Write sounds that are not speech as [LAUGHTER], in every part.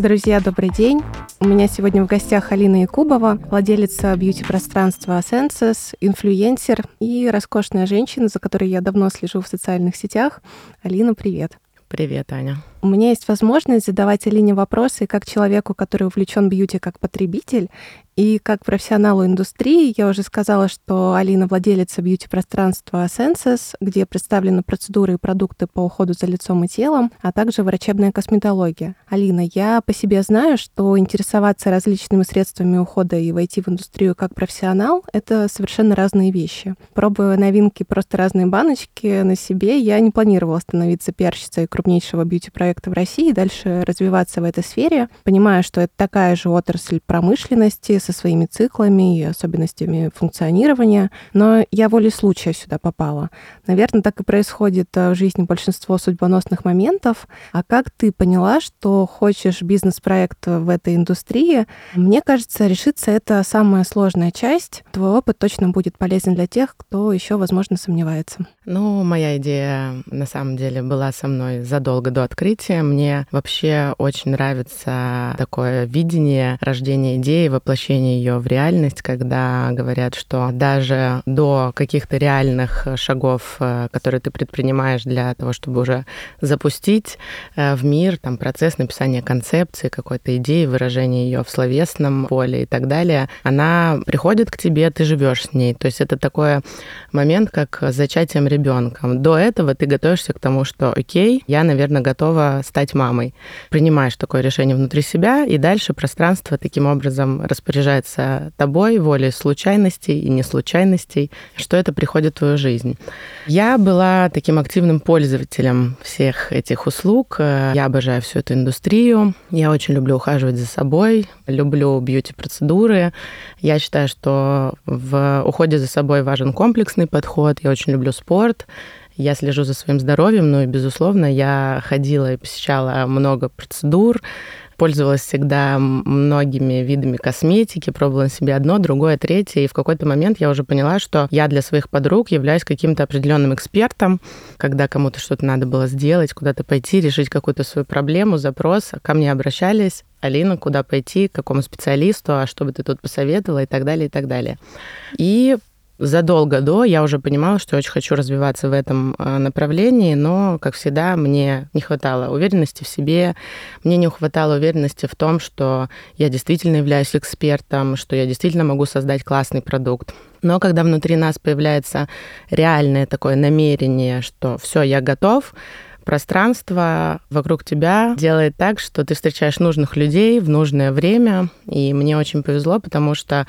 Друзья, добрый день. У меня сегодня в гостях Алина Якубова, владелица бьюти-пространства Senses, инфлюенсер и роскошная женщина, за которой я давно слежу в социальных сетях. Алина, привет. Привет, Аня. У меня есть возможность задавать Алине вопросы как человеку, который увлечен бьюти как потребитель, и как профессионалу индустрии. Я уже сказала, что Алина владелица бьюти-пространства Senses, где представлены процедуры и продукты по уходу за лицом и телом, а также врачебная косметология. Алина, я по себе знаю, что интересоваться различными средствами ухода и войти в индустрию как профессионал — это совершенно разные вещи. Пробуя новинки, просто разные баночки на себе, я не планировала становиться пиарщицей крупнейшего бьюти-проекта проекта в России, дальше развиваться в этой сфере, понимая, что это такая же отрасль промышленности со своими циклами и особенностями функционирования. Но я волей случая сюда попала. Наверное, так и происходит э, в жизни большинство судьбоносных моментов. А как ты поняла, что хочешь бизнес-проект в этой индустрии? Мне кажется, решиться это самая сложная часть. Твой опыт точно будет полезен для тех, кто еще, возможно, сомневается. Ну, моя идея на самом деле была со мной задолго до открытия. Мне вообще очень нравится такое видение рождения идеи, воплощения ее в реальность, когда говорят, что даже до каких-то реальных шагов, э, которые ты предпринимаешь для того, чтобы уже запустить э, в мир там процесс написания концепции, какой-то идеи, выражения ее в словесном поле и так далее, она приходит к тебе, ты живешь с ней. То есть это такой момент, как зачатием ребенком. До этого ты готовишься к тому, что окей, я, наверное, готова стать мамой. Принимаешь такое решение внутри себя, и дальше пространство таким образом распоряжается тобой, волей случайностей и не случайностей, что это приходит в твою жизнь. Я была таким активным пользователем всех этих услуг. Я обожаю всю эту индустрию. Я очень люблю ухаживать за собой, люблю бьюти-процедуры. Я считаю, что в уходе за собой важен комплексный подход. Я очень люблю спорт. Я слежу за своим здоровьем, ну и, безусловно, я ходила и посещала много процедур, пользовалась всегда многими видами косметики, пробовала на себе одно, другое, третье, и в какой-то момент я уже поняла, что я для своих подруг являюсь каким-то определенным экспертом, когда кому-то что-то надо было сделать, куда-то пойти, решить какую-то свою проблему, запрос, ко мне обращались, Алина, куда пойти, к какому специалисту, а что бы ты тут посоветовала и так далее, и так далее. И задолго до я уже понимала, что очень хочу развиваться в этом а, направлении, но, как всегда, мне не хватало уверенности в себе, мне не хватало уверенности в том, что я действительно являюсь экспертом, что я действительно могу создать классный продукт. Но когда внутри нас появляется реальное такое намерение, что все, я готов, пространство вокруг тебя делает так, что ты встречаешь нужных людей в нужное время. И мне очень повезло, потому что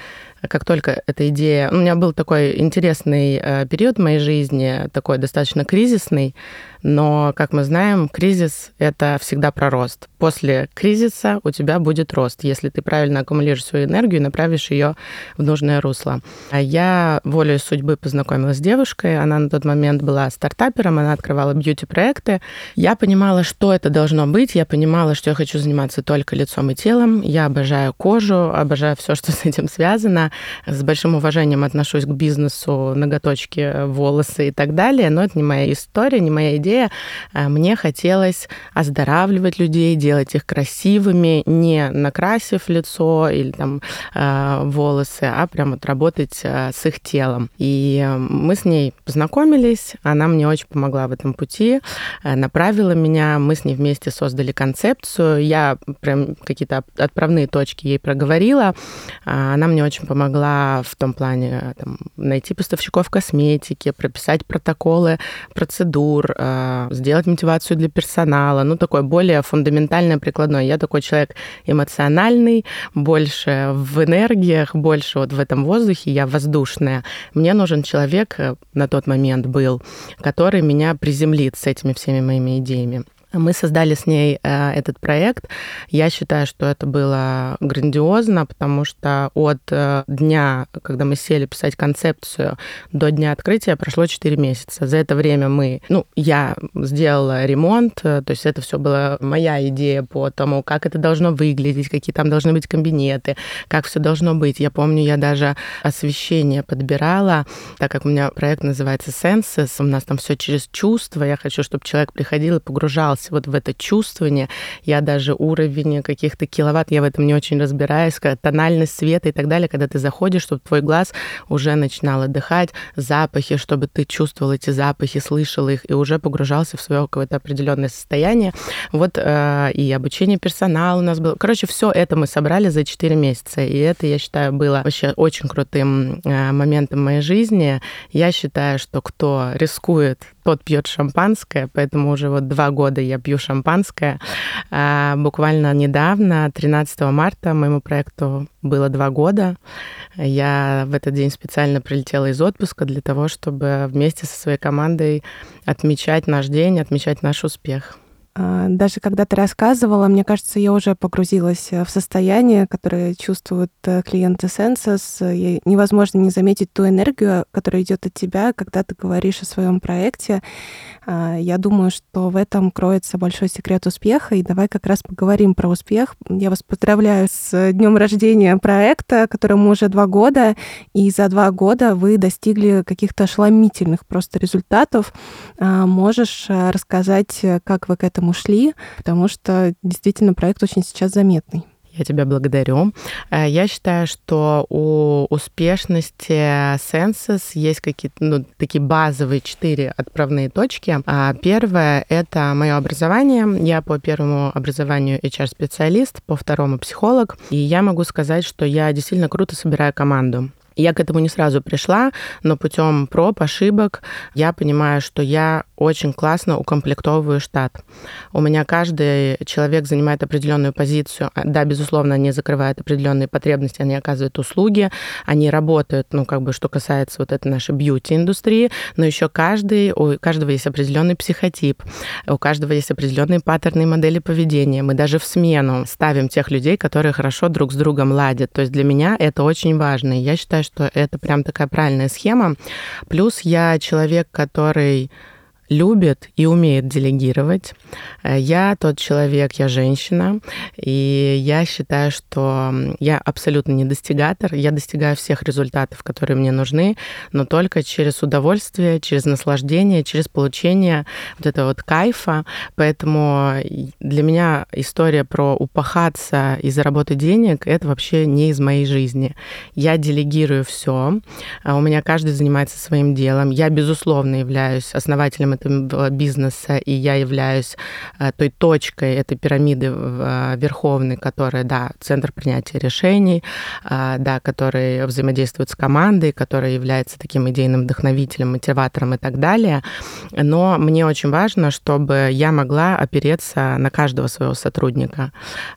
как только эта идея... У меня был такой интересный э, период в моей жизни, такой достаточно кризисный, но, как мы знаем, кризис — это всегда про рост. После кризиса у тебя будет рост, если ты правильно аккумулируешь свою энергию и направишь ее в нужное русло. А я волей судьбы познакомилась с девушкой, она на тот момент была стартапером, она открывала бьюти-проекты. Я понимала, что это должно быть, я понимала, что я хочу заниматься только лицом и телом, я обожаю кожу, обожаю все, что с этим связано, с большим уважением отношусь к бизнесу, ноготочки, волосы и так далее, но это не моя история, не моя идея. Э, мне хотелось оздоравливать людей, делать их красивыми, не накрасив лицо или там э, волосы, а прям вот работать э, с их телом. И мы с ней познакомились, она мне очень помогла в этом пути, направила меня, мы с ней вместе создали концепцию, я прям какие-то отправные точки ей проговорила, она мне очень помогла помогла в том плане там, найти поставщиков косметики, прописать протоколы процедур, э, сделать мотивацию для персонала, ну, такое более фундаментальное, прикладное. Я такой человек эмоциональный, больше в энергиях, больше вот в этом воздухе, я воздушная. Мне нужен человек, э, на тот момент был, который меня приземлит с этими всеми моими идеями. Мы создали с ней э, этот проект. Я считаю, что это было грандиозно, потому что от э, дня, когда мы сели писать концепцию, до дня открытия прошло 4 месяца. За это время мы, ну, я сделала ремонт, э, то есть это все была моя идея по тому, как это должно выглядеть, какие там должны быть кабинеты, как все должно быть. Я помню, я даже освещение подбирала, так как у меня проект называется Senses, у нас там все через чувства. Я хочу, чтобы человек приходил и погружался погружался вот в это чувствование. Я даже уровень каких-то киловатт, я в этом не очень разбираюсь, тональность света и так далее, когда ты заходишь, чтобы твой глаз уже начинал отдыхать, запахи, чтобы ты чувствовал эти запахи, слышал их и уже погружался в свое какое-то определенное состояние. Вот э, и обучение персонала у нас было. Короче, все это мы собрали за 4 месяца. И это, я считаю, было вообще очень крутым э, моментом моей жизни. Я считаю, что кто рискует, тот пьет шампанское, поэтому уже вот два года я пью шампанское. А, буквально недавно, 13 марта, моему проекту было два года. Я в этот день специально прилетела из отпуска для того, чтобы вместе со своей командой отмечать наш день, отмечать наш успех. А, даже когда ты рассказывала, мне кажется, я уже погрузилась э, в состояние, которое чувствуют э, клиенты Census. Невозможно не заметить ту энергию, которая идет от тебя, когда ты говоришь о своем проекте. А, я думаю, что в этом кроется большой секрет успеха. И давай как раз поговорим про успех. Я вас поздравляю с днем рождения проекта, которому уже два года. И за два года вы достигли каких-то ошеломительных просто результатов. А, можешь э, рассказать, как вы к этому этому шли, потому что действительно проект очень сейчас заметный. Я тебя благодарю. Э, я считаю, что у успешности Census есть какие-то ну, такие базовые четыре отправные точки. А первое — это мое образование. Я по первому образованию HR-специалист, по второму психолог. И я могу сказать, что я действительно круто собираю команду. Я к этому не сразу пришла, но путем проб, ошибок я понимаю, что я очень классно укомплектовываю штат. У меня каждый человек занимает определенную позицию. Да, безусловно, они закрывают определенные потребности, они оказывают услуги, они работают, ну, как бы, что касается вот этой нашей бьюти-индустрии, но еще каждый, у каждого есть определенный психотип, у каждого есть определенные паттерны модели поведения. Мы даже в смену ставим тех людей, которые хорошо друг с другом ладят. То есть для меня это очень важно. И я считаю, что это прям такая правильная схема. Плюс я человек, который любит и умеет делегировать. Э, я тот человек, я женщина, и я считаю, что я абсолютно не достигатор. Я достигаю всех результатов, которые мне нужны, но только через удовольствие, через наслаждение, через получение вот этого вот кайфа. Поэтому для меня история про упахаться и заработать денег — это вообще не из моей жизни. Я делегирую все. А у меня каждый занимается своим делом. Я, безусловно, являюсь основателем этого бизнеса, и я являюсь э, той точкой этой пирамиды э, верховной, которая, да, центр принятия решений, э, да, который взаимодействует с командой, который является таким идейным вдохновителем, мотиватором и так далее. Но мне очень важно, чтобы я могла опереться на каждого своего сотрудника.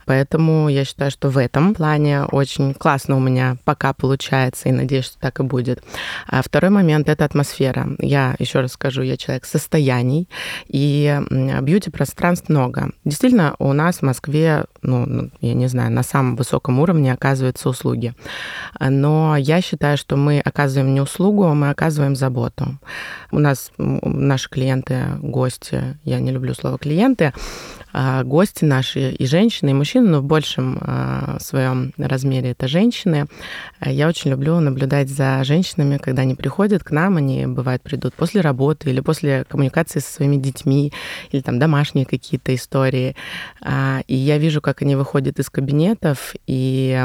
Поэтому я считаю, что в этом плане очень классно у меня пока получается, и надеюсь, что так и будет. А второй момент — это атмосфера. Я еще раз скажу, я человек состоятельный, состояний, и бьюти-пространств много. Действительно, у нас в Москве, ну, ну, я не знаю, на самом высоком уровне оказываются услуги. Но я считаю, что мы оказываем не услугу, мы оказываем заботу. У нас наши клиенты, гости, я не люблю слово клиенты, гости наши и женщины, и мужчины, но в большем а, своем размере это женщины. А, я очень люблю наблюдать за женщинами, когда они приходят к нам, они бывает придут после работы или после коммуникации со своими детьми, или там домашние какие-то истории. И я вижу, как они выходят из кабинетов, и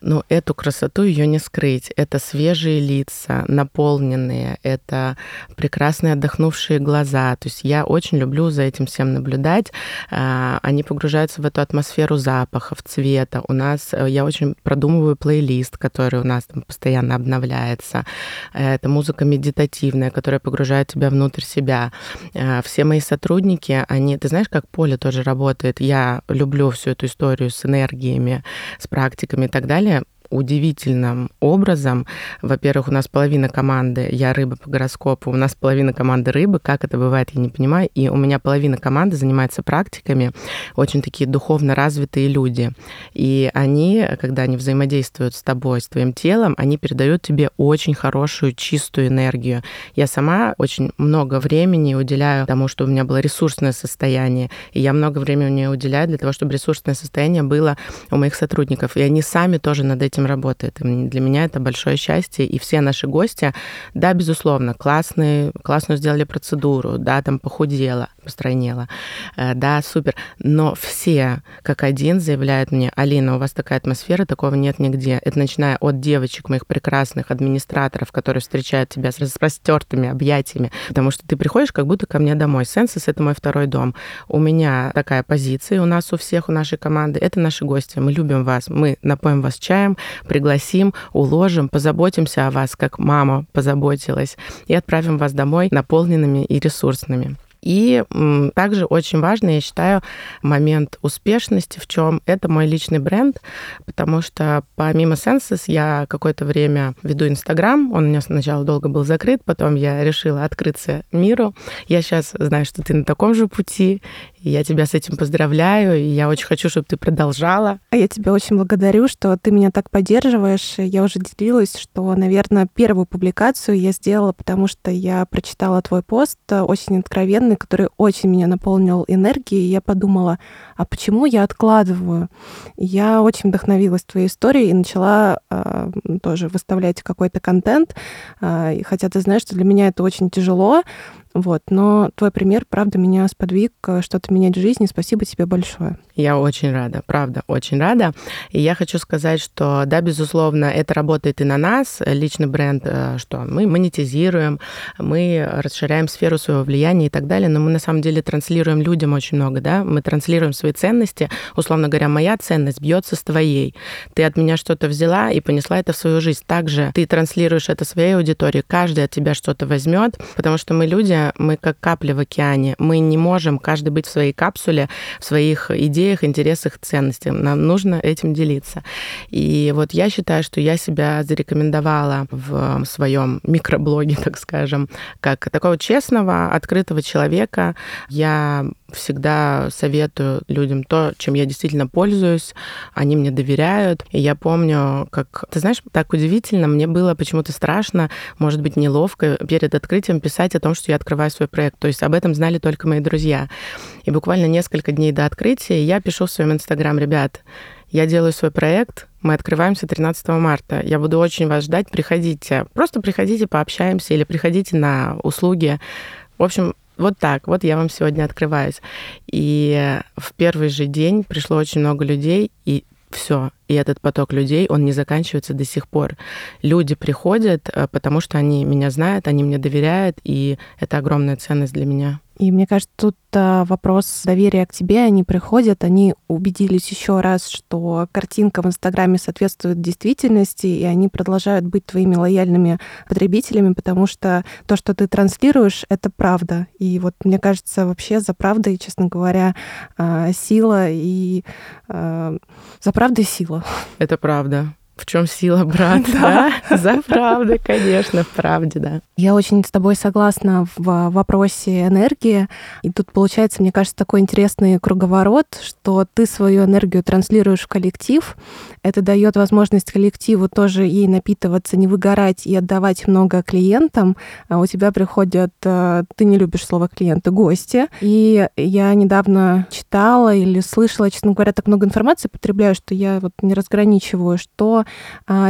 ну, эту красоту ее не скрыть. Это свежие лица, наполненные, это прекрасные отдохнувшие глаза. То есть я очень люблю за этим всем наблюдать а, они погружаются в эту атмосферу запахов, цвета. У нас, э, я очень продумываю плейлист, который у нас там постоянно обновляется. Это музыка медитативная, которая погружает тебя внутрь себя. Э, все мои сотрудники, они, ты знаешь, как поле тоже работает. Я люблю всю эту историю с энергиями, с практиками и так далее удивительным образом. Во-первых, у нас половина команды, я рыба по гороскопу, у нас половина команды рыбы, как это бывает, я не понимаю, и у меня половина команды занимается практиками, очень такие духовно развитые люди. И они, когда они взаимодействуют с тобой, с твоим телом, они передают тебе очень хорошую, чистую энергию. Я сама очень много времени уделяю тому, чтобы у меня было ресурсное состояние, и я много времени уделяю для того, чтобы ресурсное состояние было у моих сотрудников. И они сами тоже над этим этим работает. И для меня это большое счастье. И все наши гости, да, безусловно, классные, классную сделали процедуру, да, там похудела, постройнела, э, да, супер. Но все, как один, заявляют мне, Алина, у вас такая атмосфера, такого нет нигде. Это начиная от девочек, моих прекрасных администраторов, которые встречают тебя с распростертыми объятиями, потому что ты приходишь как будто ко мне домой. Сенсус — это мой второй дом. У меня такая позиция, у нас у всех, у нашей команды. Это наши гости. Мы любим вас. Мы напоим вас чаем, пригласим, уложим, позаботимся о вас, как мама позаботилась, и отправим вас домой наполненными и ресурсными. И также очень важный, я считаю, момент успешности в чем это мой личный бренд, потому что помимо Senses я какое-то время веду Инстаграм, он у меня сначала долго был закрыт, потом я решила открыться миру. Я сейчас знаю, что ты на таком же пути, я тебя с этим поздравляю, и я очень хочу, чтобы ты продолжала. А я тебя очень благодарю, что ты меня так поддерживаешь. Я уже делилась, что, наверное, первую публикацию я сделала, потому что я прочитала твой пост, э, очень откровенный, который очень меня наполнил энергией, и я подумала, а почему я откладываю? Я очень вдохновилась твоей историей и начала э, тоже выставлять какой-то контент. Э, хотя ты знаешь, что для меня это очень тяжело, вот. Но твой пример, правда, меня сподвиг э, что-то менять в жизни. Спасибо тебе большое. Я очень рада, правда, очень рада. И я хочу сказать, что, да, безусловно, это работает и на нас, личный бренд, э, что мы монетизируем, мы расширяем сферу своего влияния и так далее, но мы на самом деле транслируем людям очень много, да, мы транслируем свои ценности, условно говоря, моя ценность бьется с твоей. Ты от меня что-то взяла и понесла это в свою жизнь. Также ты транслируешь это своей аудитории, каждый от тебя что-то возьмет, потому что мы люди, мы как капли в океане. Мы не можем каждый быть в своей капсуле, в своих идеях, интересах, ценностях. Нам нужно этим делиться. И вот я считаю, что я себя зарекомендовала в своем микроблоге, [LAUGHS] так скажем, как такого честного, открытого человека. Я всегда советую людям то, чем я действительно пользуюсь, они мне доверяют. И я помню, как, ты знаешь, так удивительно, мне было почему-то страшно, может быть, неловко перед открытием писать о том, что я открываю свой проект. То есть об этом знали только мои друзья. И буквально несколько дней до открытия я пишу в своем инстаграм, ребят, я делаю свой проект, мы открываемся 13 марта. Я буду очень вас ждать, приходите. Просто приходите, пообщаемся или приходите на услуги. В общем, вот так, вот я вам сегодня открываюсь. И в первый же день пришло очень много людей, и все. И этот поток людей, он не заканчивается до сих пор. Люди приходят, э, потому что они меня знают, они мне доверяют, и это огромная ценность для меня. И мне кажется, тут а, вопрос доверия к тебе. Они приходят, они убедились еще раз, что картинка в Инстаграме соответствует действительности, и они продолжают быть твоими лояльными потребителями, потому что то, что ты транслируешь, это правда. И вот мне кажется, вообще за правдой, честно говоря, а, сила и а, за правдой сила. Это правда. В чем сила, [LAUGHS] брат? Да. За правду, конечно, в правде, да. Я очень с тобой согласна в вопросе энергии. И тут получается, мне кажется, такой интересный круговорот, что ты свою энергию транслируешь в коллектив. Это дает возможность коллективу тоже ей напитываться, не выгорать и отдавать много клиентам. А у тебя приходят, э, ты не любишь слово клиенты, гости. И я недавно читала или слышала, честно говоря, так много информации потребляю, что я вот не разграничиваю, что а,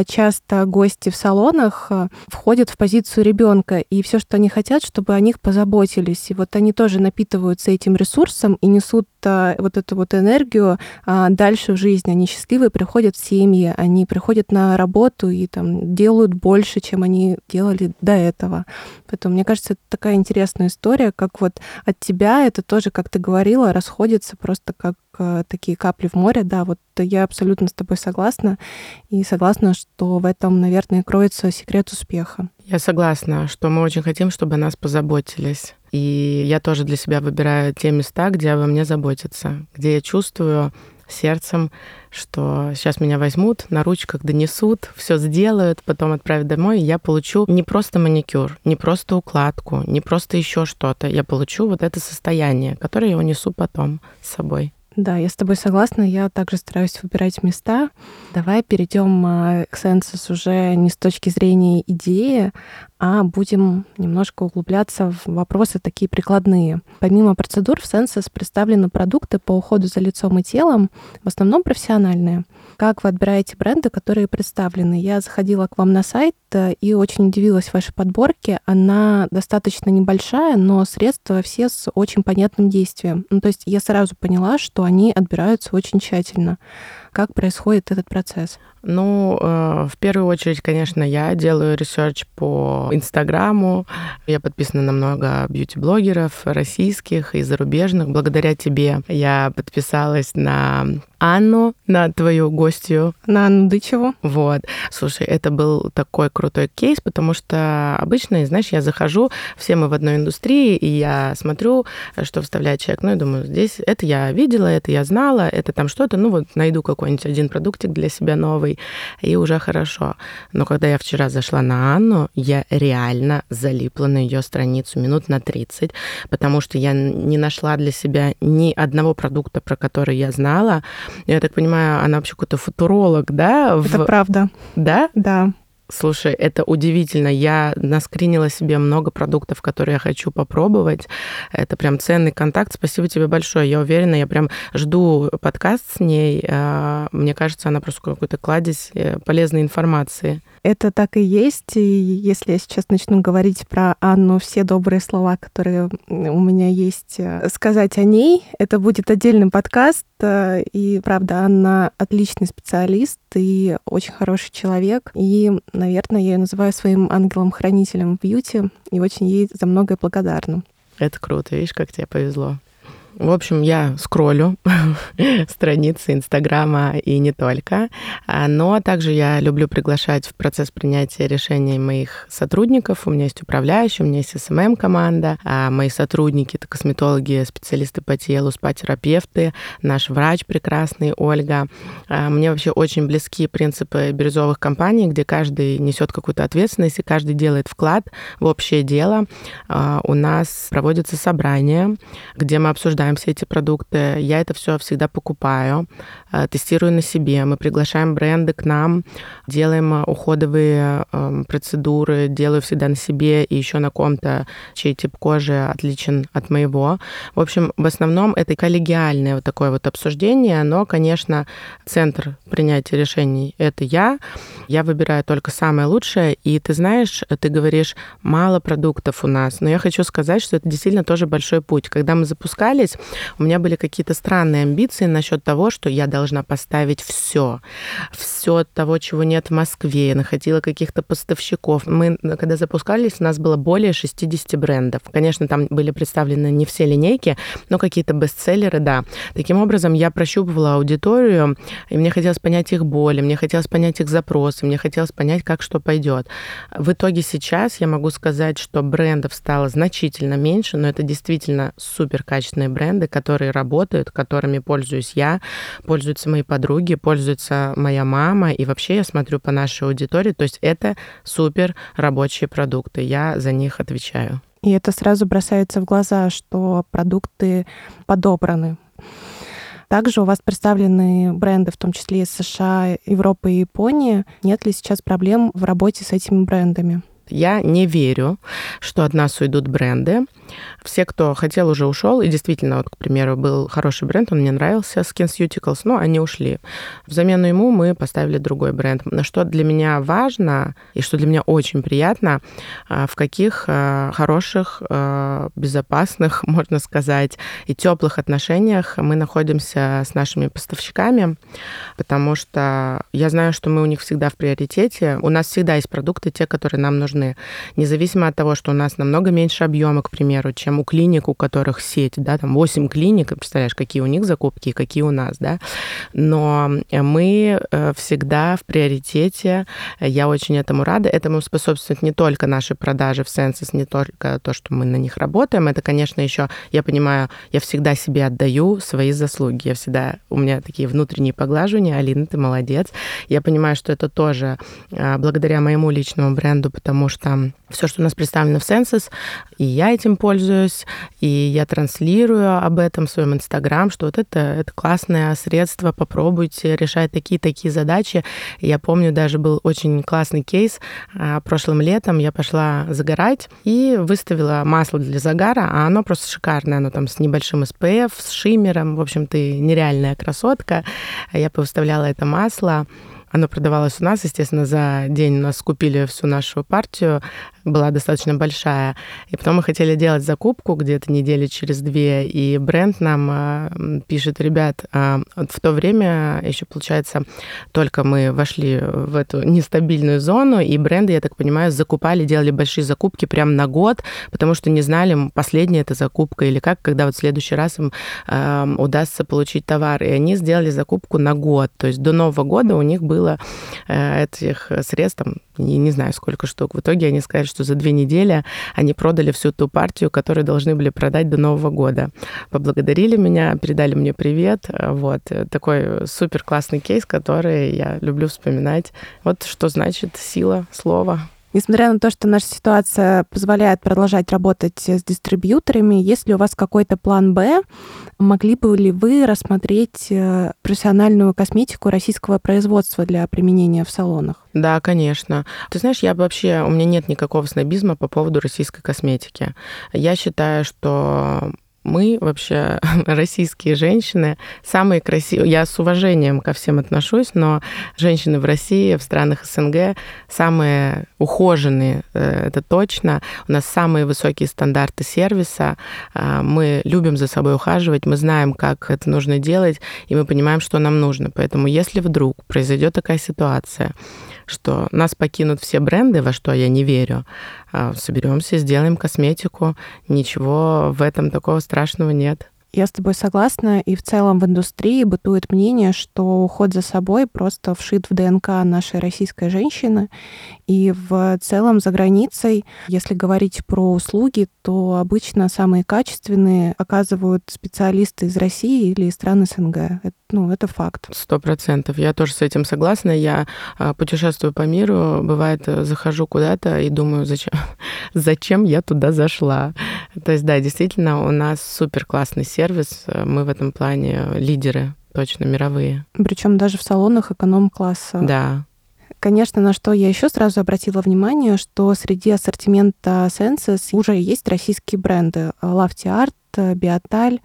часто гости в салонах а, входят в позицию ребенка, и все, что они хотят, чтобы о них позаботились. И вот они тоже напитываются этим ресурсом и несут а, вот эту вот энергию дальше в жизнь. Они счастливые, приходят в семьи, они приходят на работу и там делают больше, чем они делали до этого. Поэтому, мне кажется, это такая интересная история, как вот от тебя это тоже, как ты говорила, расходится просто как такие капли в море, да, вот я абсолютно с тобой согласна и согласна, что в этом, наверное, кроется секрет успеха. Я согласна, что мы очень хотим, чтобы о нас позаботились. И я тоже для себя выбираю те места, где обо мне заботятся, где я чувствую сердцем, что сейчас меня возьмут, на ручках донесут, все сделают, потом отправят домой, и я получу не просто маникюр, не просто укладку, не просто еще что-то. Я получу вот это состояние, которое я унесу потом с собой. Да, я с тобой согласна. Я также стараюсь выбирать места. Давай перейдем а, к Census уже не с точки зрения идеи, а будем немножко углубляться в вопросы такие прикладные. Помимо процедур в Census представлены продукты по уходу за лицом и телом, в основном профессиональные. Как вы отбираете бренды, которые представлены? Я заходила к вам на сайт э, и очень удивилась вашей подборке. Она достаточно небольшая, но средства все с очень понятным действием. Ну, то есть я сразу поняла, что они отбираются очень тщательно. Как происходит этот процесс? Ну, э, в первую очередь, конечно, я делаю research по Инстаграму. Я подписана на много бьюти-блогеров российских и зарубежных. Благодаря тебе я подписалась на Анну, на твою гостью. На Анну Дычеву. Вот. Слушай, это был такой крутой кейс, потому что обычно, знаешь, я захожу, все мы в одной индустрии, и я смотрю, что вставляет человек. Ну, я думаю, здесь это я видела, это я знала, это там что-то, ну, вот найду какой-нибудь один продуктик для себя новый, и уже хорошо. Но когда я вчера зашла на Анну, я реально залипла на ее страницу минут на 30, потому что я не нашла для себя ни одного продукта, про который я знала, я так понимаю, она вообще какой-то футуролог, да? Это в... правда. Да? Да. Слушай, это удивительно. Я наскринила себе много продуктов, которые я хочу попробовать. Это прям ценный контакт. Спасибо тебе большое. Я уверена, я прям жду подкаст с ней. А, мне кажется, она просто какой-то кладезь э, полезной информации. Это так и есть. И если я сейчас начну говорить про Анну, все добрые слова, которые у меня есть э, сказать о ней, это будет отдельный подкаст. Э, и правда, Анна отличный специалист и очень хороший человек. И, наверное, я ее называю своим ангелом-хранителем в бьюти и очень ей за многое благодарна. Это круто, видишь, как тебе повезло. В общем, я скроллю [LAUGHS] страницы Инстаграма и не только, а, но также я люблю приглашать в процесс принятия решений моих сотрудников. У меня есть управляющий, у меня есть СММ-команда, а мои сотрудники — это косметологи, специалисты по телу, спа-терапевты, наш врач прекрасный, Ольга. А, мне вообще очень близки принципы бирюзовых компаний, где каждый несет какую-то ответственность и каждый делает вклад в общее дело. У нас проводятся собрания, где мы обсуждаем обсуждаем все эти продукты. Я это все всегда покупаю, э, тестирую на себе. Мы приглашаем бренды к нам, делаем э, уходовые эм, процедуры, делаю всегда на себе и еще на ком-то, чей тип кожи отличен от моего. В общем, в основном это коллегиальное вот такое вот обсуждение, но, конечно, центр принятия решений — это я. Я выбираю только самое лучшее, и ты знаешь, ты говоришь, мало продуктов у нас, но я хочу сказать, что это действительно тоже большой путь. Когда мы запускались, у меня были какие-то странные амбиции насчет того, что я должна поставить все, все того, чего нет в Москве. Я находила каких-то поставщиков. Мы, когда запускались, у нас было более 60 брендов. Конечно, там были представлены не все линейки, но какие-то бестселлеры, да. Таким образом, я прощупывала аудиторию, и мне хотелось понять их боли, мне хотелось понять их запросы, мне хотелось понять, как что пойдет. В итоге сейчас я могу сказать, что брендов стало значительно меньше, но это действительно супер качественные бренды, бренды, которые работают, которыми пользуюсь я, пользуются мои подруги, пользуется моя мама, и вообще я смотрю по нашей аудитории, то есть это супер рабочие продукты, я за них отвечаю. И это сразу бросается в глаза, что продукты подобраны. Также у вас представлены бренды, в том числе из США, Европы и Японии. Нет ли сейчас проблем в работе с этими брендами? Я не верю, что от нас уйдут бренды. Все, кто хотел, уже ушел. И действительно, вот, к примеру, был хороший бренд, он мне нравился, SkinCeuticals, но они ушли. В замену ему мы поставили другой бренд. Но что для меня важно, и что для меня очень приятно, а, в каких а, хороших, а, безопасных, [LAUGHS] можно сказать, и теплых отношениях мы находимся с нашими поставщиками, потому что я знаю, что мы у них всегда в приоритете. У нас всегда есть продукты, те, которые нам нужны. Независимо от того, что у нас намного меньше объема, к примеру, чем у клиник, у которых сеть, да, там 8 клиник, представляешь, какие у них закупки и какие у нас, да. Но мы э, всегда в приоритете, я очень этому рада. Этому способствует не только наши продажи в Sensus, не только то, что мы на них работаем, это, конечно, еще, я понимаю, я всегда себе отдаю свои заслуги, я всегда, у меня такие внутренние поглаживания, Алина, ты молодец. Я понимаю, что это тоже а, благодаря моему личному бренду, потому что все, что у нас представлено в Census, и я этим пользуюсь, и я транслирую об этом в своем Инстаграм, что вот это, это классное средство, попробуйте решать такие-такие задачи. Я помню, даже был очень классный кейс. А, прошлым летом я пошла загорать и выставила масло для загара, а оно просто шикарное, оно там с небольшим SPF, с шиммером, в общем, ты нереальная красотка. Я повыставляла это масло, оно продавалось у нас, естественно, за день у нас скупили всю нашу партию была достаточно большая. И потом мы хотели делать закупку где-то недели через две, и бренд нам э, пишет, ребят, э, в то время еще, получается, только мы вошли в эту нестабильную зону, и бренды, я так понимаю, закупали, делали большие закупки прямо на год, потому что не знали, последняя это закупка или как, когда вот в следующий раз им э, удастся получить товар. И они сделали закупку на год. То есть до Нового года у них было этих средств, там, не, не знаю, сколько штук. В итоге они сказали, что за две недели они продали всю ту партию, которую должны были продать до Нового года. Поблагодарили меня, передали мне привет. Вот. Такой супер классный кейс, который я люблю вспоминать. Вот что значит сила слова. Несмотря на то, что наша ситуация позволяет продолжать работать с дистрибьюторами, есть ли у вас какой-то план «Б», могли бы ли вы рассмотреть э, профессиональную косметику российского производства для применения в салонах? Да, конечно. Ты знаешь, я вообще, у меня нет никакого снобизма по поводу российской косметики. Я считаю, что мы вообще, [LAUGHS] российские женщины, самые красивые. Я с уважением ко всем отношусь, но женщины в России, в странах СНГ самые ухоженные, э, это точно. У нас самые высокие стандарты сервиса. А, мы любим за собой ухаживать, мы знаем, как это нужно делать, и мы понимаем, что нам нужно. Поэтому если вдруг произойдет такая ситуация, что нас покинут все бренды, во что я не верю, а, соберемся, сделаем косметику. Ничего в этом такого страшного нет. Я с тобой согласна, и в целом в индустрии бытует мнение, что уход за собой просто вшит в ДНК нашей российской женщины, и в целом за границей, если говорить про услуги, то обычно самые качественные оказывают специалисты из России или из стран СНГ. Это, ну, это факт. Сто процентов. Я тоже с этим согласна. Я а, путешествую по миру, бывает, э, захожу куда-то и думаю, зачем, [LAUGHS] зачем я туда зашла. То есть, да, действительно, у нас супер классный сервис. Мы в этом плане лидеры точно мировые. Причем даже в салонах эконом-класса. Да. Конечно, на что я еще сразу обратила внимание, что среди ассортимента Senses уже есть российские бренды Lafty Art, Биоталь,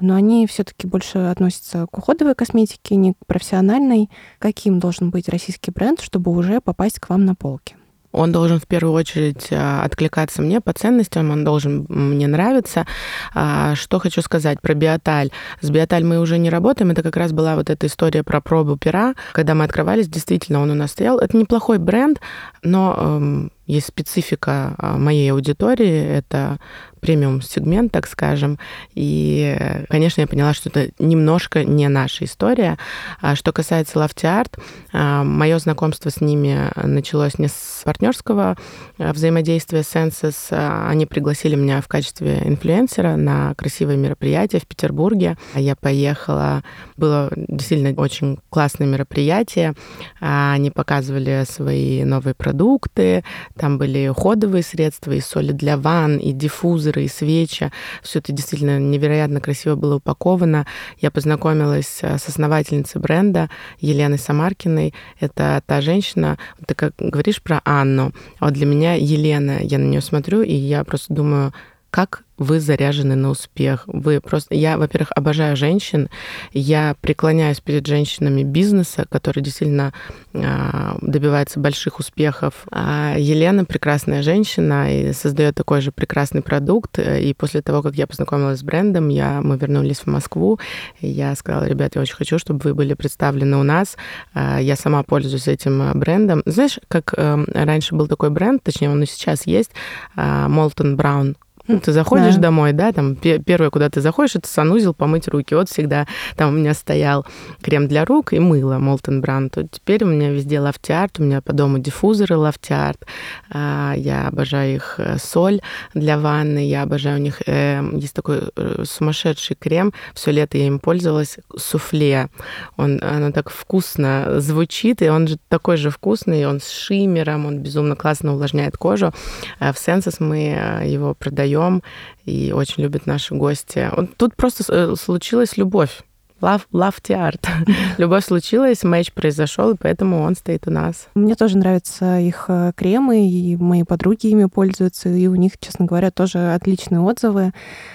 но они все-таки больше относятся к уходовой косметике, не к профессиональной. Каким должен быть российский бренд, чтобы уже попасть к вам на полки? Он должен в первую очередь а, откликаться мне по ценностям, он должен мне нравиться. А, что хочу сказать про биоталь. С биоталь мы уже не работаем. Это как раз была вот эта история про пробу пера. Когда мы открывались, действительно, он у нас стоял. Это неплохой бренд, но эм, есть специфика а, моей аудитории, это премиум-сегмент, так скажем. И, конечно, я поняла, что это немножко не наша история. А что касается Lofty Art, а, мое знакомство с ними началось не с партнерского взаимодействия Senses. Они пригласили меня в качестве инфлюенсера на красивое мероприятие в Петербурге. Я поехала. Было действительно очень классное мероприятие. Они показывали свои новые продукты, там были уходовые средства, и соли для ванн, и диффузоры, и свечи. Все это действительно невероятно красиво было упаковано. Я познакомилась э, с основательницей бренда Еленой Самаркиной. Это та женщина, ты как говоришь про Анну, а вот для меня Елена, я на нее смотрю, и я просто думаю, как вы заряжены на успех. Вы просто... Я, во-первых, обожаю женщин. Я преклоняюсь перед женщинами бизнеса, которые действительно э, добиваются больших успехов. А Елена прекрасная женщина и создает такой же прекрасный продукт. И после того, как я познакомилась с брендом, я, мы вернулись в Москву. Я сказала, ребят, я очень хочу, чтобы вы были представлены у нас. Э, я сама пользуюсь этим брендом. Знаешь, как э, раньше был такой бренд, точнее, он и сейчас есть, э, Molton Brown Ну, ты заходишь да. домой, да, там первое, куда ты заходишь, это санузел, помыть руки. Вот всегда там у меня стоял крем для рук и мыло Molton Brown. Теперь у меня везде Love Tea Art, у меня по дому диффузоры Love Tea Art. А, я обожаю их э, соль для ванны, я обожаю у них, э, есть такой э, сумасшедший крем, все лето я им пользовалась, суфле. Он, оно так вкусно звучит, и он же такой же вкусный, он с шиммером, он безумно классно увлажняет кожу. В Senses мы его продаем живем, и очень любят наши гости. Тут просто э, случилась любовь. Love, love art. [LAUGHS] Любовь случилась, матч произошел, и поэтому он стоит у нас. Мне тоже нравятся их э, кремы, и мои подруги ими пользуются, и у них, честно говоря, тоже отличные отзывы.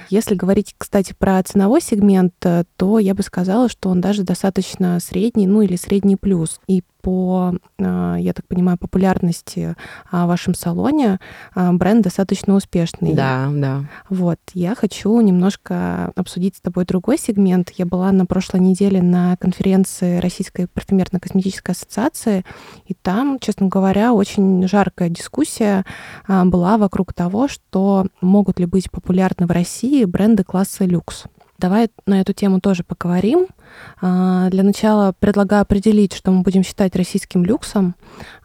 Если говорить, кстати, про ценовой сегмент, э, то я бы сказала, что он даже достаточно средний, ну или средний плюс. И по, а, я так понимаю, популярности а, в вашем салоне а, бренд достаточно успешный. Да, да. Вот, я хочу немножко обсудить с тобой другой сегмент. Я была на прошлой неделе на конференции Российской парфюмерно-косметической ассоциации, и там, честно говоря, очень жаркая дискуссия была вокруг того, что могут ли быть популярны в России бренды класса люкс. Давай на эту тему тоже поговорим. А, для начала предлагаю определить, что мы будем считать российским люксом.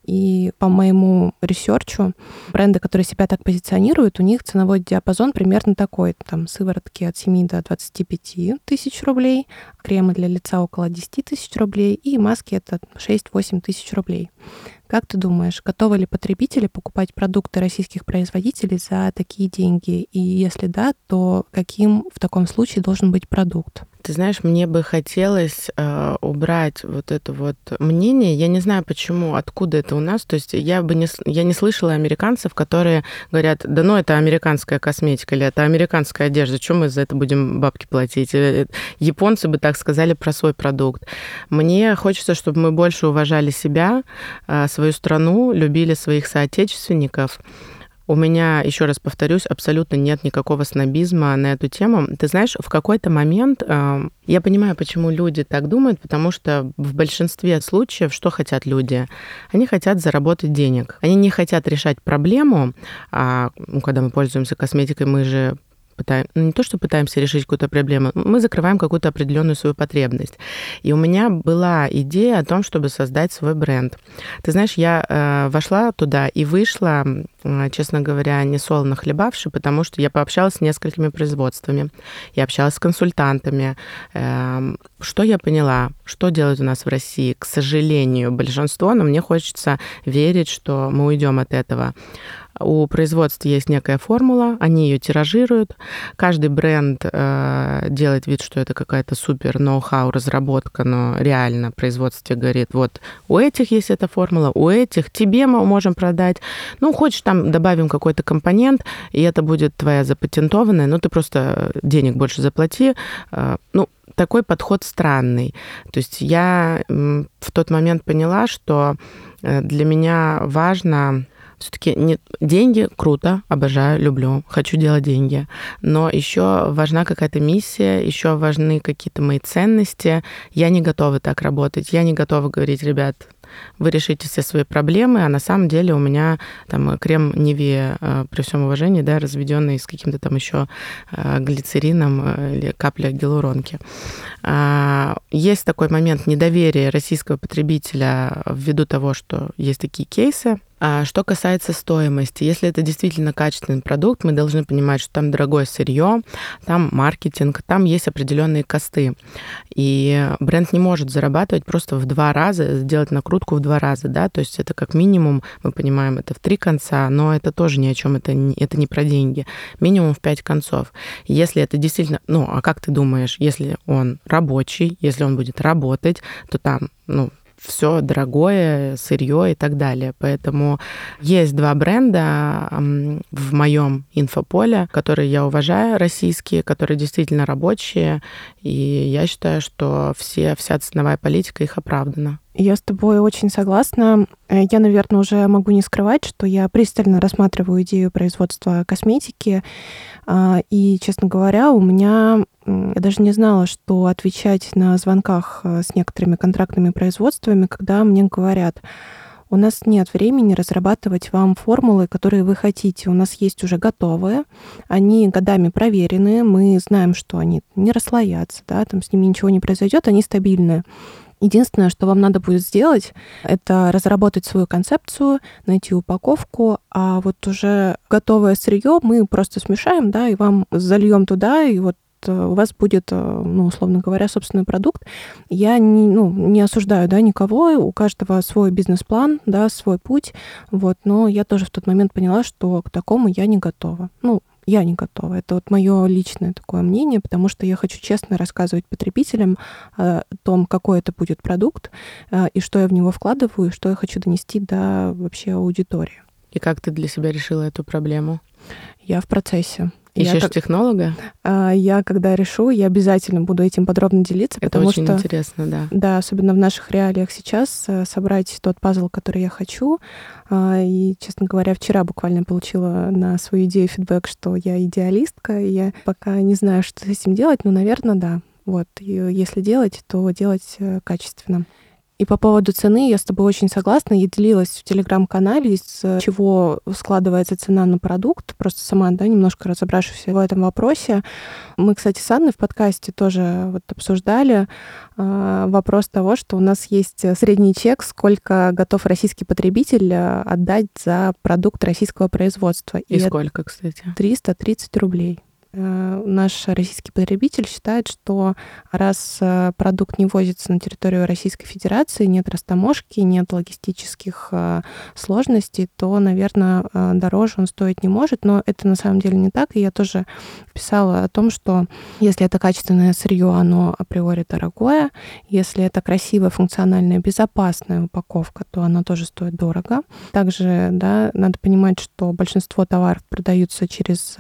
И по моему research у, бренды, которые себя так позиционируют, у них ценовой диапазон примерно такой. Там сыворотки от 7 до 25 тысяч рублей, кремы для лица около 10 тысяч рублей и маски это 6-8 тысяч рублей. Как ты думаешь, готовы ли потребители покупать продукты российских производителей за такие деньги? И если да, то каким в таком случае должен быть продукт? Ты знаешь, мне бы хотелось э, убрать вот это вот мнение. Я не знаю, почему, откуда это у нас. То есть я бы не, я не слышала американцев, которые говорят, да ну это американская косметика или это американская одежда, чем мы за это будем бабки платить? Э, японцы бы так сказали про свой продукт. Мне хочется, чтобы мы больше уважали себя, э, свою страну, любили своих соотечественников. У меня, еще раз повторюсь, абсолютно нет никакого снобизма на эту тему. Ты знаешь, в какой-то момент э, я понимаю, почему люди так думают, потому что в большинстве случаев что хотят люди? Они хотят заработать денег. Они не хотят решать проблему. А, ну, когда мы пользуемся косметикой, мы же пытаем, ну, не то, что пытаемся решить какую-то проблему, мы закрываем какую-то определенную свою потребность. И у меня была идея о том, чтобы создать свой бренд. Ты знаешь, я э, вошла туда и вышла, э, честно говоря, не солоно хлебавши, потому что я пообщалась с несколькими производствами, я общалась с консультантами. Э, что я поняла? Что делают у нас в России? К сожалению, большинство, но мне хочется верить, что мы уйдем от этого. У производства есть некая формула, они ее тиражируют. Каждый бренд э, делает вид, что это какая-то супер ноу-хау разработка, но реально производство говорит, вот у этих есть эта формула, у этих тебе мы можем продать. Ну, хочешь, там добавим какой-то компонент, и это будет твоя запатентованная, но ты просто денег больше заплати. Э, ну, такой подход странный. То есть я в тот момент поняла, что э, для меня важно все-таки не... деньги круто, обожаю, люблю, хочу делать деньги. Но еще важна какая-то миссия, еще важны какие-то мои ценности. Я не готова так работать. Я не готова говорить, ребят, вы решите все свои проблемы, а на самом деле у меня там крем Неве, э, при всем уважении, да, разведенный с каким-то там еще э, глицерином э, или капля гиалуронки. А, есть такой момент недоверия российского потребителя ввиду того, что есть такие кейсы, а что касается стоимости, если это действительно качественный продукт, мы должны понимать, что там дорогое сырье, там маркетинг, там есть определенные косты. И бренд не может зарабатывать просто в два раза, сделать накрутку в два раза, да, то есть это как минимум, мы понимаем, это в три конца, но это тоже ни о чем, это не, это не про деньги. Минимум в пять концов. Если это действительно, ну, а как ты думаешь, если он рабочий, если он будет работать, то там, ну, все дорогое, сырье и так далее. Поэтому есть два бренда в моем инфополе, которые я уважаю, российские, которые действительно рабочие, и я считаю, что все, вся ценовая политика их оправдана. Я с тобой очень согласна. Э, я, наверное, уже могу не скрывать, что я пристально рассматриваю идею производства косметики. А, и, честно говоря, у меня я даже не знала, что отвечать на звонках э, с некоторыми контрактными производствами, когда мне говорят, у нас нет времени разрабатывать вам формулы, которые вы хотите. У нас есть уже готовые, они годами проверенные, мы знаем, что они не расслоятся, да, там с ними ничего не произойдет, они стабильные. Единственное, что вам надо будет сделать, это разработать свою концепцию, найти упаковку, а вот уже готовое сырье мы просто смешаем, да, и вам зальем туда, и вот у вас будет, э, ну, условно говоря, собственный продукт. Я не, ну, не осуждаю, да, никого, у каждого свой бизнес-план, да, свой путь, вот, но я тоже в тот момент поняла, что к такому я не готова. Ну, я не готова. Это вот мое личное такое мнение, потому что я хочу честно рассказывать потребителям о том, какой это будет продукт, э, и что я в него вкладываю, и что я хочу донести до вообще аудитории. И как ты для себя решила эту проблему? Я в процессе. Ищешь я, технолога? А, я, когда решу, я обязательно буду этим подробно делиться, Это потому очень что... интересно, да. Да, особенно в наших реалиях сейчас, э, собрать тот пазл, который я хочу. А, и, честно говоря, вчера буквально получила на свою идею фидбэк, что я идеалистка, и я пока не знаю, что с этим делать, но, наверное, да. Вот, и если делать, то делать э, качественно. И по поводу цены я с тобой очень согласна. Я делилась в телеграм-канале, из чего складывается цена на продукт. Просто сама, да, немножко разобравшись в этом вопросе. Мы, кстати, с Анной в подкасте тоже вот обсуждали э, вопрос того, что у нас есть средний чек, сколько готов российский потребитель э, отдать за продукт российского производства. И, И сколько, кстати? 330 рублей. Э, наш российский потребитель считает, что раз э, продукт не возится на территорию Российской Федерации, нет растаможки, нет логистических э, сложностей, то, наверное, дороже он стоить не может. Но это на самом деле не так. И я тоже писала о том, что если это качественное сырье, оно априори дорогое. Если это красивая, функциональная, безопасная упаковка, то оно тоже стоит дорого. Также да, надо понимать, что большинство товаров продаются через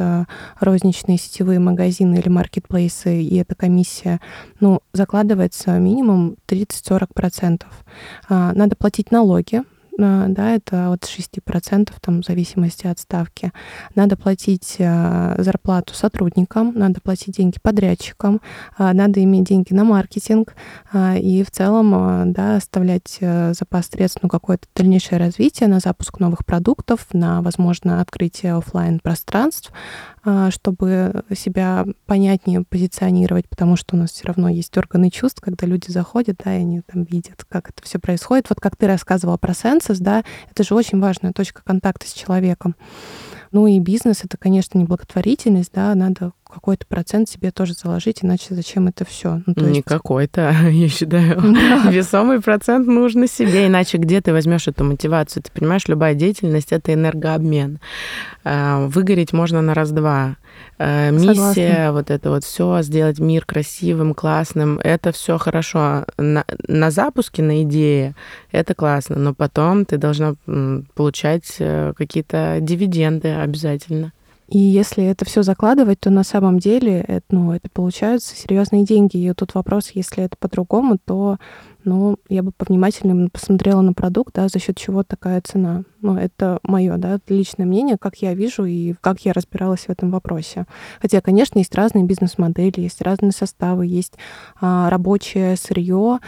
розничные сетевые магазины или маркетплейсы, и эта комиссия, ну, закладывается минимум 30-40%. А, надо платить налоги, да, это от 6%, там, в зависимости от ставки. Надо платить а, зарплату сотрудникам, надо платить деньги подрядчикам, надо иметь деньги на маркетинг и в целом, да, оставлять э, запас средств, ну, какое-то дальнейшее развитие, на запуск новых продуктов, на, возможно, открытие офлайн пространств а, чтобы себя понятнее позиционировать, потому что у нас все равно есть органы чувств, когда люди заходят, да, и они там видят, как это все происходит. Вот как ты рассказывала про сенсус, да, это же очень важная точка контакта с человеком. Ну и бизнес это, конечно, не благотворительность, да, надо какой-то процент себе тоже заложить, иначе зачем это все? Ну, не есть... какой-то, [LAUGHS] я считаю, [LAUGHS] да. весомый процент нужно себе, иначе где ты возьмешь эту мотивацию? Ты понимаешь, любая деятельность это энергообмен. А, выгореть можно на раз-два. А, миссия, Согласна. вот это вот все, сделать мир красивым, классным, это все хорошо. На, на запуске, на идее, это классно, но потом ты должна получать э, какие-то дивиденды обязательно. И если это все закладывать, то на самом деле это, ну, это получаются серьезные деньги. И тут вопрос, если это по-другому, то ну, я бы повнимательнее посмотрела на продукт, да, за счет чего такая цена. Ну, это мое, да, личное мнение, как я вижу и как я разбиралась в этом вопросе. Хотя, конечно, есть разные бизнес-модели, есть разные составы, есть а, рабочее сырье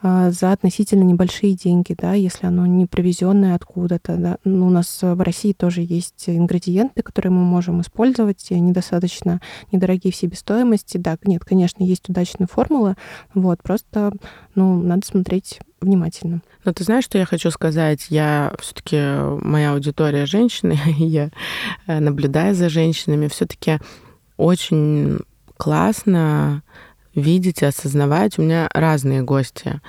а, за относительно небольшие деньги, да, если оно не привезенное откуда-то. Да. Ну, у нас в России тоже есть ингредиенты, которые мы можем использовать, и они достаточно недорогие в себестоимости. Да, нет, конечно, есть удачные формулы, вот, просто, ну, надо смотреть внимательно. Но ты знаешь, что я хочу сказать? Я все-таки моя аудитория женщины, [LAUGHS] я э, наблюдаю за женщинами, все-таки очень классно видеть и осознавать. У меня разные гости.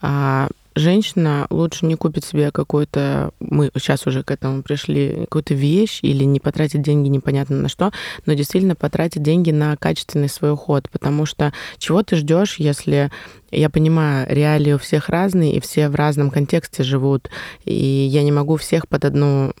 А, женщина лучше не купит себе какую-то, мы сейчас уже к этому пришли, какую-то вещь или не потратить деньги непонятно на что, но действительно потратить деньги на качественный свой уход, потому что чего ты ждешь, если я понимаю, реалии у всех разные, и все в разном контексте живут, и я не могу всех под одну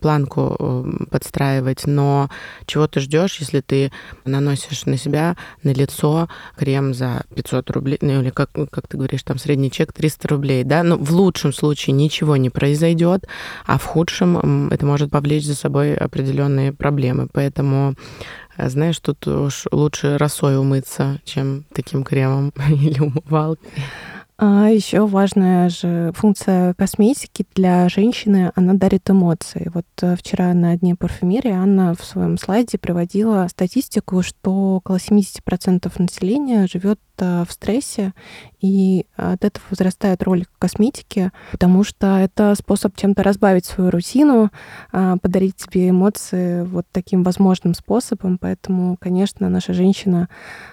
планку э, подстраивать, но чего ты ждешь, если ты наносишь на себя, на лицо крем за 500 рублей, ну или как, как ты говоришь, там средний чек 300 рублей, да, ну в лучшем случае ничего не произойдет, а в худшем это может повлечь за собой определенные проблемы, поэтому знаешь, тут уж лучше росой умыться, чем таким кремом [LAUGHS] или умывалкой. А еще важная же функция косметики для женщины, она дарит эмоции. Вот э, вчера на дне парфюмерии Анна в своем слайде приводила статистику, что около 70% населения живет э, в стрессе, и от этого возрастает роль косметики, потому что это способ чем-то разбавить свою рутину, а, подарить тебе эмоции вот таким возможным способом. Поэтому, конечно, наша женщина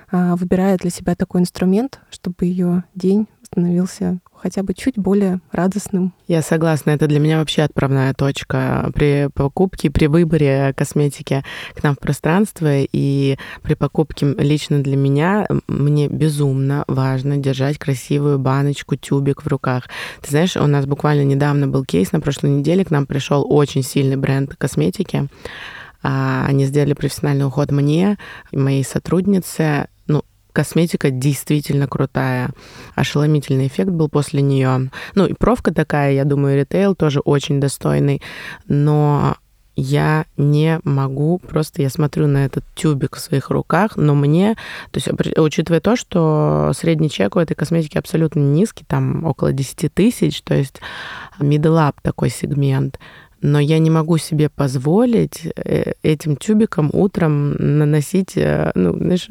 а, выбирает для себя такой инструмент, чтобы ее день становился хотя бы чуть более радостным. Я согласна, это для меня вообще отправная точка при покупке, при выборе косметики к нам в пространство. И при покупке лично для меня мне безумно важно держать красивую баночку, тюбик в руках. Ты знаешь, у нас буквально недавно был кейс, на прошлой неделе к нам пришел очень сильный бренд косметики. А, они сделали профессиональный уход мне, моей сотруднице косметика действительно крутая. Ошеломительный эффект был после нее. Ну и профка такая, я думаю, ритейл тоже очень достойный. Но я не могу, просто я смотрю на этот тюбик в своих руках, но мне, то есть учитывая то, что средний чек у этой косметики абсолютно низкий, там около 10 тысяч, то есть middle up такой сегмент, но я не могу себе позволить э, этим тюбиком утром наносить, э, ну, знаешь,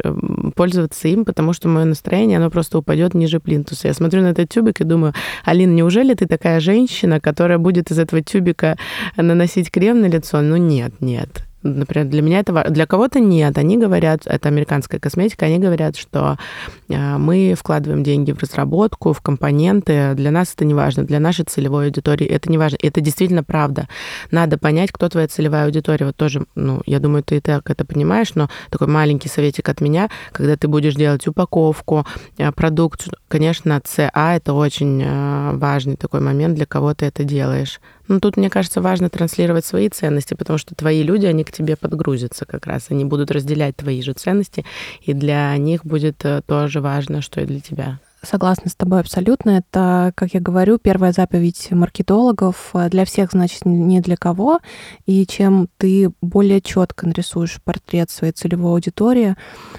пользоваться им, потому что мое настроение, оно просто упадет ниже плинтуса. Я смотрю на этот тюбик и думаю, Алина, неужели ты такая женщина, которая будет из этого тюбика наносить крем на лицо? Ну нет, нет. Например, для меня это для кого-то нет. Они говорят, это американская косметика, они говорят, что э, мы вкладываем деньги в разработку, в компоненты. Для нас это не важно, для нашей целевой аудитории это не важно. Это действительно правда. Надо понять, кто твоя целевая аудитория. Вот тоже, ну, я думаю, ты и так это понимаешь, но такой маленький советик от меня, когда ты будешь делать упаковку, э, продукт, конечно, ЦА это очень э, важный такой момент, для кого ты это делаешь. Ну, тут, мне кажется, важно транслировать свои ценности, потому что твои люди, они к тебе подгрузятся как раз. Они будут разделять твои же ценности, и для них будет э, тоже важно, что и для тебя. Согласна с тобой абсолютно. Это, как я говорю, первая заповедь маркетологов э, для всех, значит, не для кого. И чем ты более четко нарисуешь портрет своей целевой аудитории,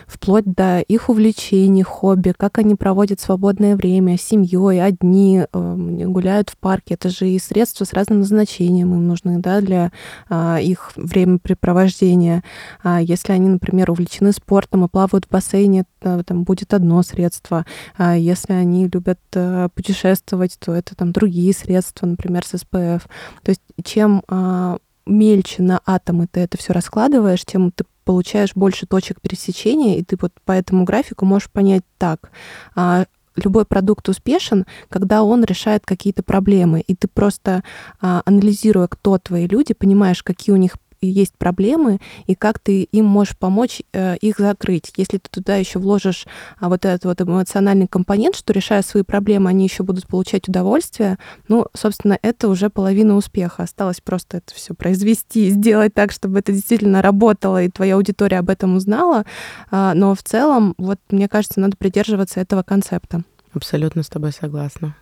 вплоть до их увлечений, хобби, как они проводят свободное время с семьей, одни, эм, гуляют в парке. Это же и средства с разным назначением им нужны да, для а, их времяпрепровождения. А если они, например, увлечены спортом и плавают в бассейне, то, там будет одно средство. А если они любят э, путешествовать, то это там другие средства, например, с СПФ. То есть чем а, мельче на атомы ты это все раскладываешь, тем ты получаешь больше точек пересечения, и ты вот по этому графику можешь понять так, а, любой продукт успешен, когда он решает какие-то проблемы, и ты просто а, анализируя, кто твои люди, понимаешь, какие у них есть проблемы, и как ты им можешь помочь э, их закрыть. Если ты туда еще вложишь а, вот этот вот эмоциональный компонент, что решая свои проблемы, они еще будут получать удовольствие, ну, собственно, это уже половина успеха. Осталось просто это все произвести, сделать так, чтобы это действительно работало, и твоя аудитория об этом узнала. А, но в целом, вот мне кажется, надо придерживаться этого концепта. Абсолютно с тобой согласна.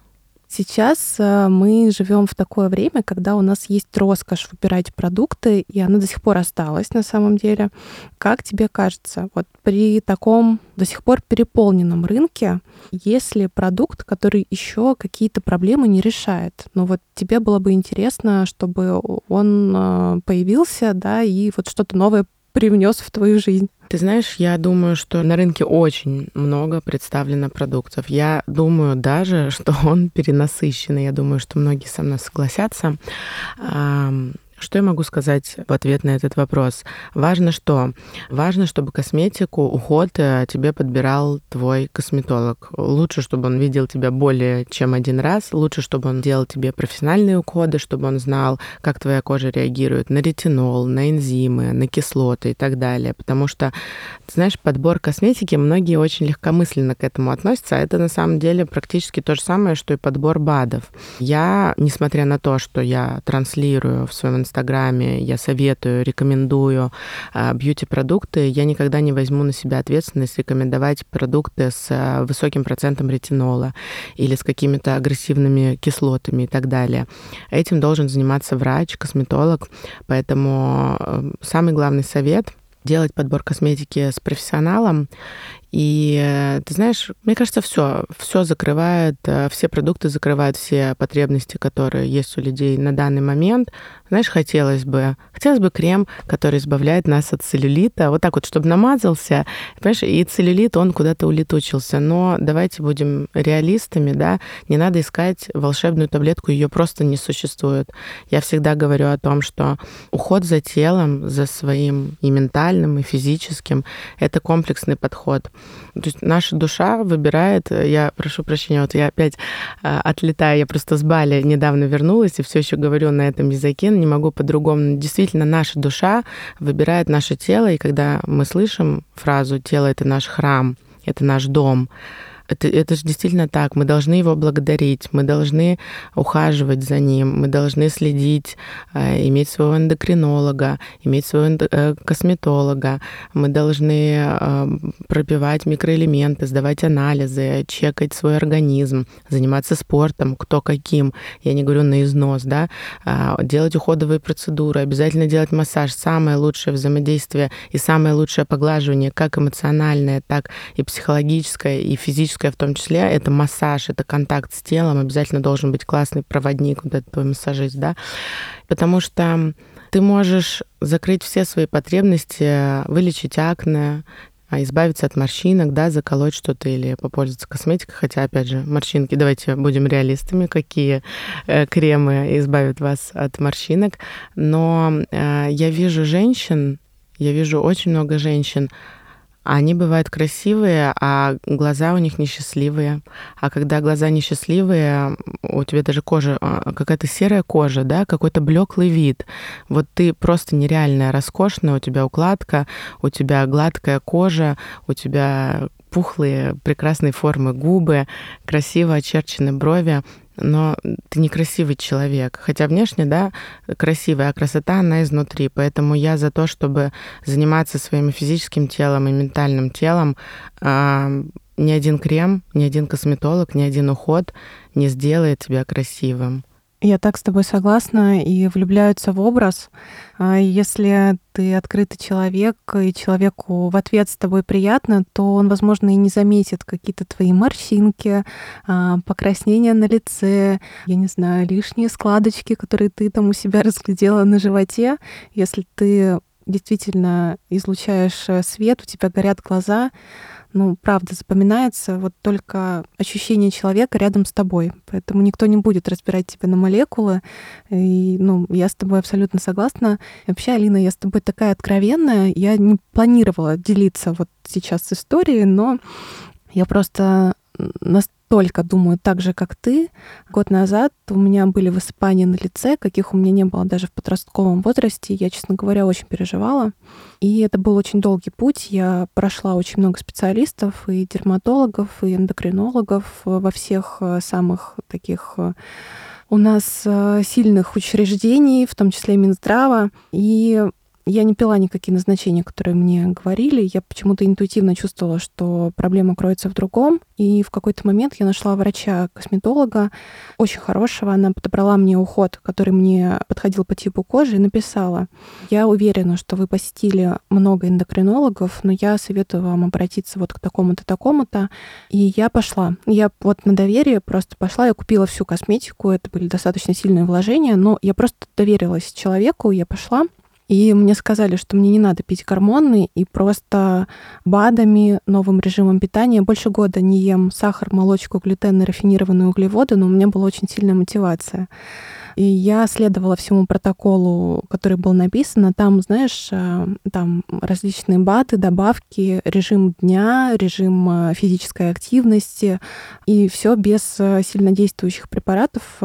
Сейчас э, мы живем в такое время, когда у нас есть роскошь выбирать продукты, и она до сих пор осталась на самом деле. Как тебе кажется, вот при таком до сих пор переполненном рынке, если продукт, который еще какие-то проблемы не решает, ну вот тебе было бы интересно, чтобы он э, появился, да, и вот что-то новое привнес в твою жизнь? Ты знаешь, я думаю, что на рынке очень много представлено продуктов. Я думаю даже, [LAUGHS] что он перенасыщенный. Я думаю, что многие со мной согласятся. Что я могу сказать в ответ на этот вопрос? Важно что? Важно, чтобы косметику, уход э, тебе подбирал твой косметолог. Лучше, чтобы он видел тебя более чем один раз. Лучше, чтобы он делал тебе профессиональные уходы, чтобы он знал, как твоя кожа реагирует на ретинол, на энзимы, на кислоты и так далее. Потому что, ты знаешь, подбор косметики, многие очень легкомысленно к этому относятся, а это на самом деле практически то же самое, что и подбор БАДов. Я, несмотря на то, что я транслирую в своем Инстаграме, я советую, рекомендую а, бьюти-продукты, я никогда не возьму на себя ответственность рекомендовать продукты с а, высоким процентом ретинола или с какими-то агрессивными кислотами и так далее. Этим должен заниматься врач, косметолог, поэтому э, самый главный совет — делать подбор косметики с профессионалом. И э, ты знаешь, мне кажется, все, все закрывает, э, все продукты закрывают все потребности, которые есть у людей на данный момент. Знаешь, хотелось бы, хотелось бы крем, который избавляет нас от целлюлита, вот так вот, чтобы намазался, понимаешь, и целлюлит, он куда-то улетучился. Но давайте будем реалистами, да, не надо искать волшебную таблетку, ее просто не существует. Я всегда говорю о том, что уход за телом, за своим и ментальным, и физическим, это комплексный подход. То есть наша душа выбирает, я прошу прощения, вот я опять а, отлетаю, я просто с Бали недавно вернулась и все еще говорю на этом языке, не могу по-другому. Действительно, наша душа выбирает наше тело, и когда мы слышим фразу «тело — это наш храм», это наш дом, это, это же действительно так. Мы должны его благодарить, мы должны ухаживать за ним, мы должны следить, э, иметь своего эндокринолога, иметь своего э, косметолога, мы должны э, пропивать микроэлементы, сдавать анализы, чекать свой организм, заниматься спортом, кто каким. Я не говорю на износ, да, а, делать уходовые процедуры, обязательно делать массаж. Самое лучшее взаимодействие и самое лучшее поглаживание, как эмоциональное, так и психологическое, и физическое физическое в том числе, это массаж, это контакт с телом, обязательно должен быть классный проводник, вот этот твой массажист, да, потому что ты можешь закрыть все свои потребности, вылечить акне, а, избавиться от морщинок, да, заколоть что-то или попользоваться косметикой. Хотя, опять же, морщинки, давайте будем реалистами, какие э, кремы избавят вас от морщинок. Но э, я вижу женщин, я вижу очень много женщин, они бывают красивые, а глаза у них несчастливые. А когда глаза несчастливые, у тебя даже кожа, а, какая-то серая кожа, да, какой-то блеклый вид. Вот ты просто нереальная, роскошная, у тебя укладка, у тебя гладкая кожа, у тебя пухлые, прекрасные формы губы, красиво очерчены брови но ты некрасивый человек. Хотя внешне, да, красивая, а красота, она изнутри. Поэтому я за то, чтобы заниматься своим физическим телом и ментальным телом. А, ни один крем, ни один косметолог, ни один уход не сделает тебя красивым. Я так с тобой согласна и влюбляются в образ. А если ты открытый человек, и человеку в ответ с тобой приятно, то он, возможно, и не заметит какие-то твои морщинки, а, покраснения на лице, я не знаю, лишние складочки, которые ты там у себя разглядела на животе. Если ты действительно излучаешь э, свет, у тебя горят глаза, ну, правда, запоминается вот только ощущение человека рядом с тобой. Поэтому никто не будет разбирать тебя на молекулы. И, ну, я с тобой абсолютно согласна. И вообще, Алина, я с тобой такая откровенная. Я не планировала делиться вот сейчас историей, но я просто настолько думаю так же, как ты. Год назад у меня были высыпания на лице, каких у меня не было даже в подростковом возрасте. Я, честно говоря, очень переживала. И это был очень долгий путь. Я прошла очень много специалистов, и дерматологов, и эндокринологов во всех э, самых таких э, у нас э, сильных учреждений, в том числе Минздрава. И я не пила никакие назначения, которые мне говорили. Я почему-то интуитивно чувствовала, что проблема кроется в другом. И в какой-то момент я нашла врача-косметолога, очень хорошего. Она подобрала мне уход, который мне подходил по типу кожи, и написала, я уверена, что вы посетили много эндокринологов, но я советую вам обратиться вот к такому-то, такому-то. И я пошла. Я вот на доверие просто пошла, я купила всю косметику, это были достаточно сильные вложения, но я просто доверилась человеку, я пошла, и мне сказали, что мне не надо пить гормоны, и просто БАДами, новым режимом питания. Больше года не ем сахар, молочку, глютен и рафинированные углеводы, но у меня была очень сильная мотивация. И я следовала всему протоколу, который был написан. Там, знаешь, э, там различные БАДы, добавки, режим дня, режим э, физической активности. И все без э, сильнодействующих препаратов,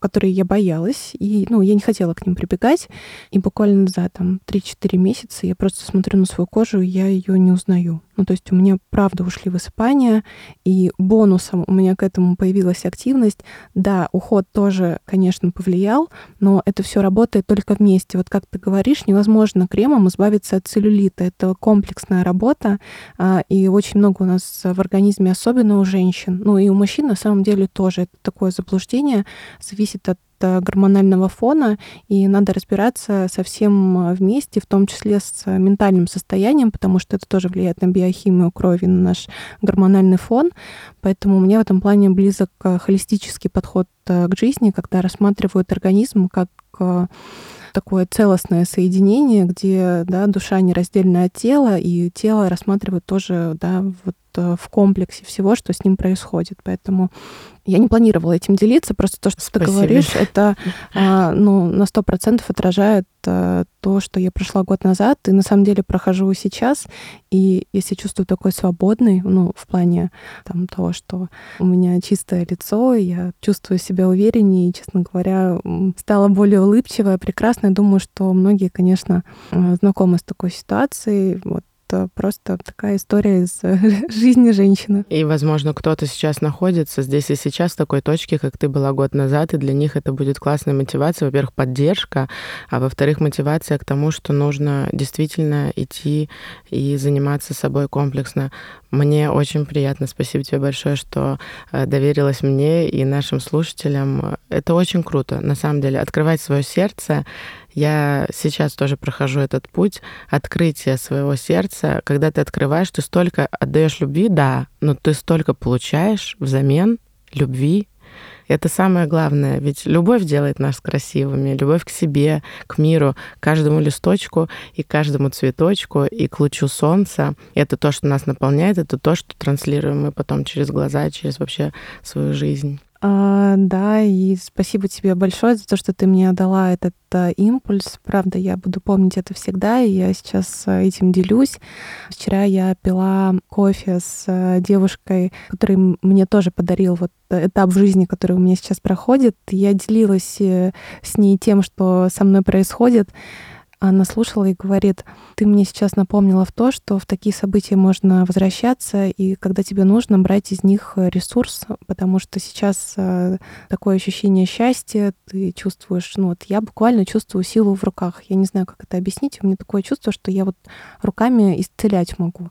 которые я боялась, и, ну, я не хотела к ним прибегать. И буквально за там 3-4 месяца я просто смотрю на свою кожу, и я ее не узнаю. Ну, то есть у меня, правда, ушли высыпания, и бонусом у меня к этому появилась активность. Да, уход тоже, конечно, повлиял, но это все работает только вместе. Вот как ты говоришь, невозможно кремом избавиться от целлюлита. Это комплексная работа, а, и очень много у нас в организме, особенно у женщин, ну и у мужчин на самом деле тоже. Это такое заблуждение, зависит от гормонального фона, и надо разбираться со всем вместе, в том числе с ментальным состоянием, потому что это тоже влияет на биохимию крови, на наш гормональный фон. Поэтому мне в этом плане близок холистический подход к жизни, когда рассматривают организм как такое целостное соединение, где да, душа нераздельная от тела, и тело рассматривают тоже да, вот Э, в комплексе всего, что с ним происходит. Поэтому я не планировала этим делиться, просто то, что Спасибо. ты говоришь, это [LAUGHS] а, ну, на сто процентов отражает а, то, что я прошла год назад, и на самом деле прохожу сейчас, и я себя чувствую такой свободной, ну, в плане там, того, что у меня чистое лицо, я чувствую себя увереннее, и, честно говоря, стала более улыбчивая, прекрасная. Думаю, что многие, конечно, э, знакомы с такой ситуацией. Вот просто такая история из [LAUGHS] жизни женщины. И, возможно, кто-то сейчас находится здесь и сейчас в такой точке, как ты была год назад, и для них это будет классная мотивация. Во-первых, поддержка, а во-вторых, мотивация к тому, что нужно действительно идти и заниматься собой комплексно. Мне очень приятно. Спасибо тебе большое, что э, доверилась мне и нашим слушателям. Это очень круто, на самом деле. Открывать свое сердце я сейчас тоже прохожу этот путь открытия своего сердца. Когда ты открываешь, ты столько отдаешь любви, да, но ты столько получаешь взамен любви. Это самое главное, ведь любовь делает нас красивыми, любовь к себе, к миру, к каждому листочку и каждому цветочку и к лучу солнца. Это то, что нас наполняет, это то, что транслируем мы потом через глаза, через вообще свою жизнь. А, да, и спасибо тебе большое за то, что ты мне дала этот а, импульс. Правда, я буду помнить это всегда, и я сейчас а, этим делюсь. Вчера я пила кофе с а, девушкой, который мне тоже подарил вот этап в жизни, который у меня сейчас проходит. Я делилась э, с ней тем, что со мной происходит. Она слушала и говорит, ты мне сейчас напомнила в то, что в такие события можно возвращаться, и когда тебе нужно, брать из них ресурс, потому что сейчас э, такое ощущение счастья, ты чувствуешь, ну вот я буквально чувствую силу в руках. Я не знаю, как это объяснить, у меня такое чувство, что я вот руками исцелять могу.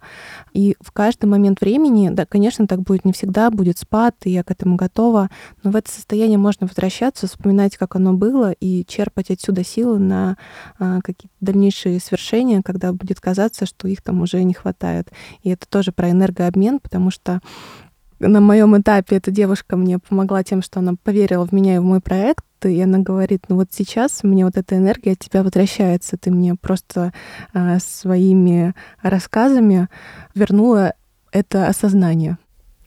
И в каждый момент времени, да, конечно, так будет не всегда, будет спад, и я к этому готова, но в это состояние можно возвращаться, вспоминать, как оно было, и черпать отсюда силы на а, какие-то дальнейшие свершения, когда будет казаться, что их там уже не хватает. И это тоже про энергообмен, потому что на моем этапе эта девушка мне помогла тем, что она поверила в меня и в мой проект, и она говорит, ну вот сейчас мне вот эта энергия от тебя возвращается, ты мне просто а, своими рассказами вернула это осознание.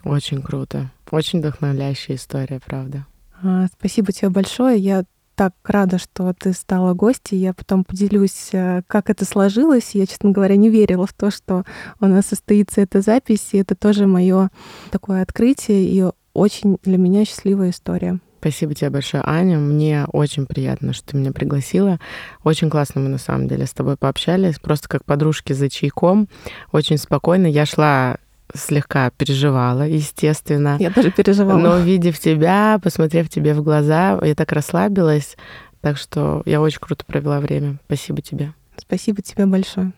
Очень круто. Очень вдохновляющая история, правда. А, спасибо тебе большое. Я так рада, что ты стала гостьей. Я потом поделюсь, э, как это сложилось. Я, честно говоря, не верила в то, что у нас состоится эта запись. И это тоже мое такое открытие и очень для меня счастливая история. Спасибо тебе большое, Аня. Мне очень приятно, что ты меня пригласила. Очень классно мы на самом деле с тобой пообщались, просто как подружки за чайком. Очень спокойно. Я шла слегка переживала, естественно. Я даже переживала. Но увидев тебя, посмотрев тебе в глаза, я так расслабилась. Так что я очень круто провела время. Спасибо тебе. Спасибо тебе большое.